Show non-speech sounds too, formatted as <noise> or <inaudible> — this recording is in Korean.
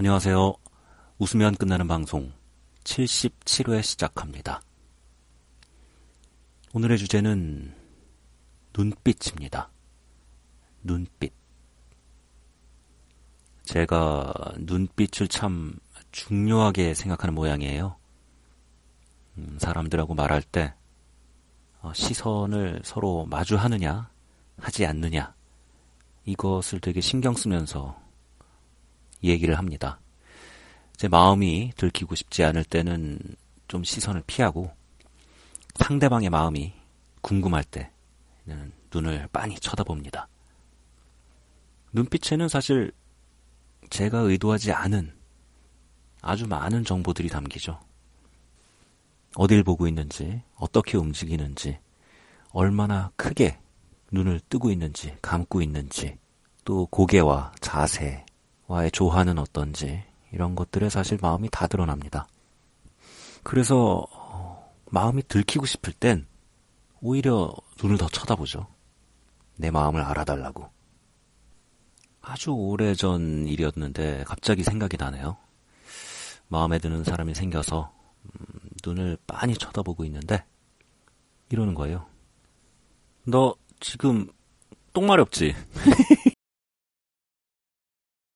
안녕하세요. 웃으면 끝나는 방송 77회 시작합니다. 오늘의 주제는 눈빛입니다. 눈빛. 제가 눈빛을 참 중요하게 생각하는 모양이에요. 음, 사람들하고 말할 때 어, 시선을 서로 마주하느냐, 하지 않느냐, 이것을 되게 신경 쓰면서 얘기를 합니다. 제 마음이 들키고 싶지 않을 때는 좀 시선을 피하고 상대방의 마음이 궁금할 때는 눈을 빤히 쳐다봅니다. 눈빛에는 사실 제가 의도하지 않은 아주 많은 정보들이 담기죠. 어딜 보고 있는지, 어떻게 움직이는지, 얼마나 크게 눈을 뜨고 있는지, 감고 있는지, 또 고개와 자세, 와의 조화는 어떤지 이런 것들에 사실 마음이 다 드러납니다. 그래서 어, 마음이 들키고 싶을 땐 오히려 눈을 더 쳐다보죠. 내 마음을 알아달라고. 아주 오래 전 일이었는데 갑자기 생각이 나네요. 마음에 드는 사람이 생겨서 음, 눈을 빤히 쳐다보고 있는데 이러는 거예요. 너 지금 똥 마렵지? <laughs>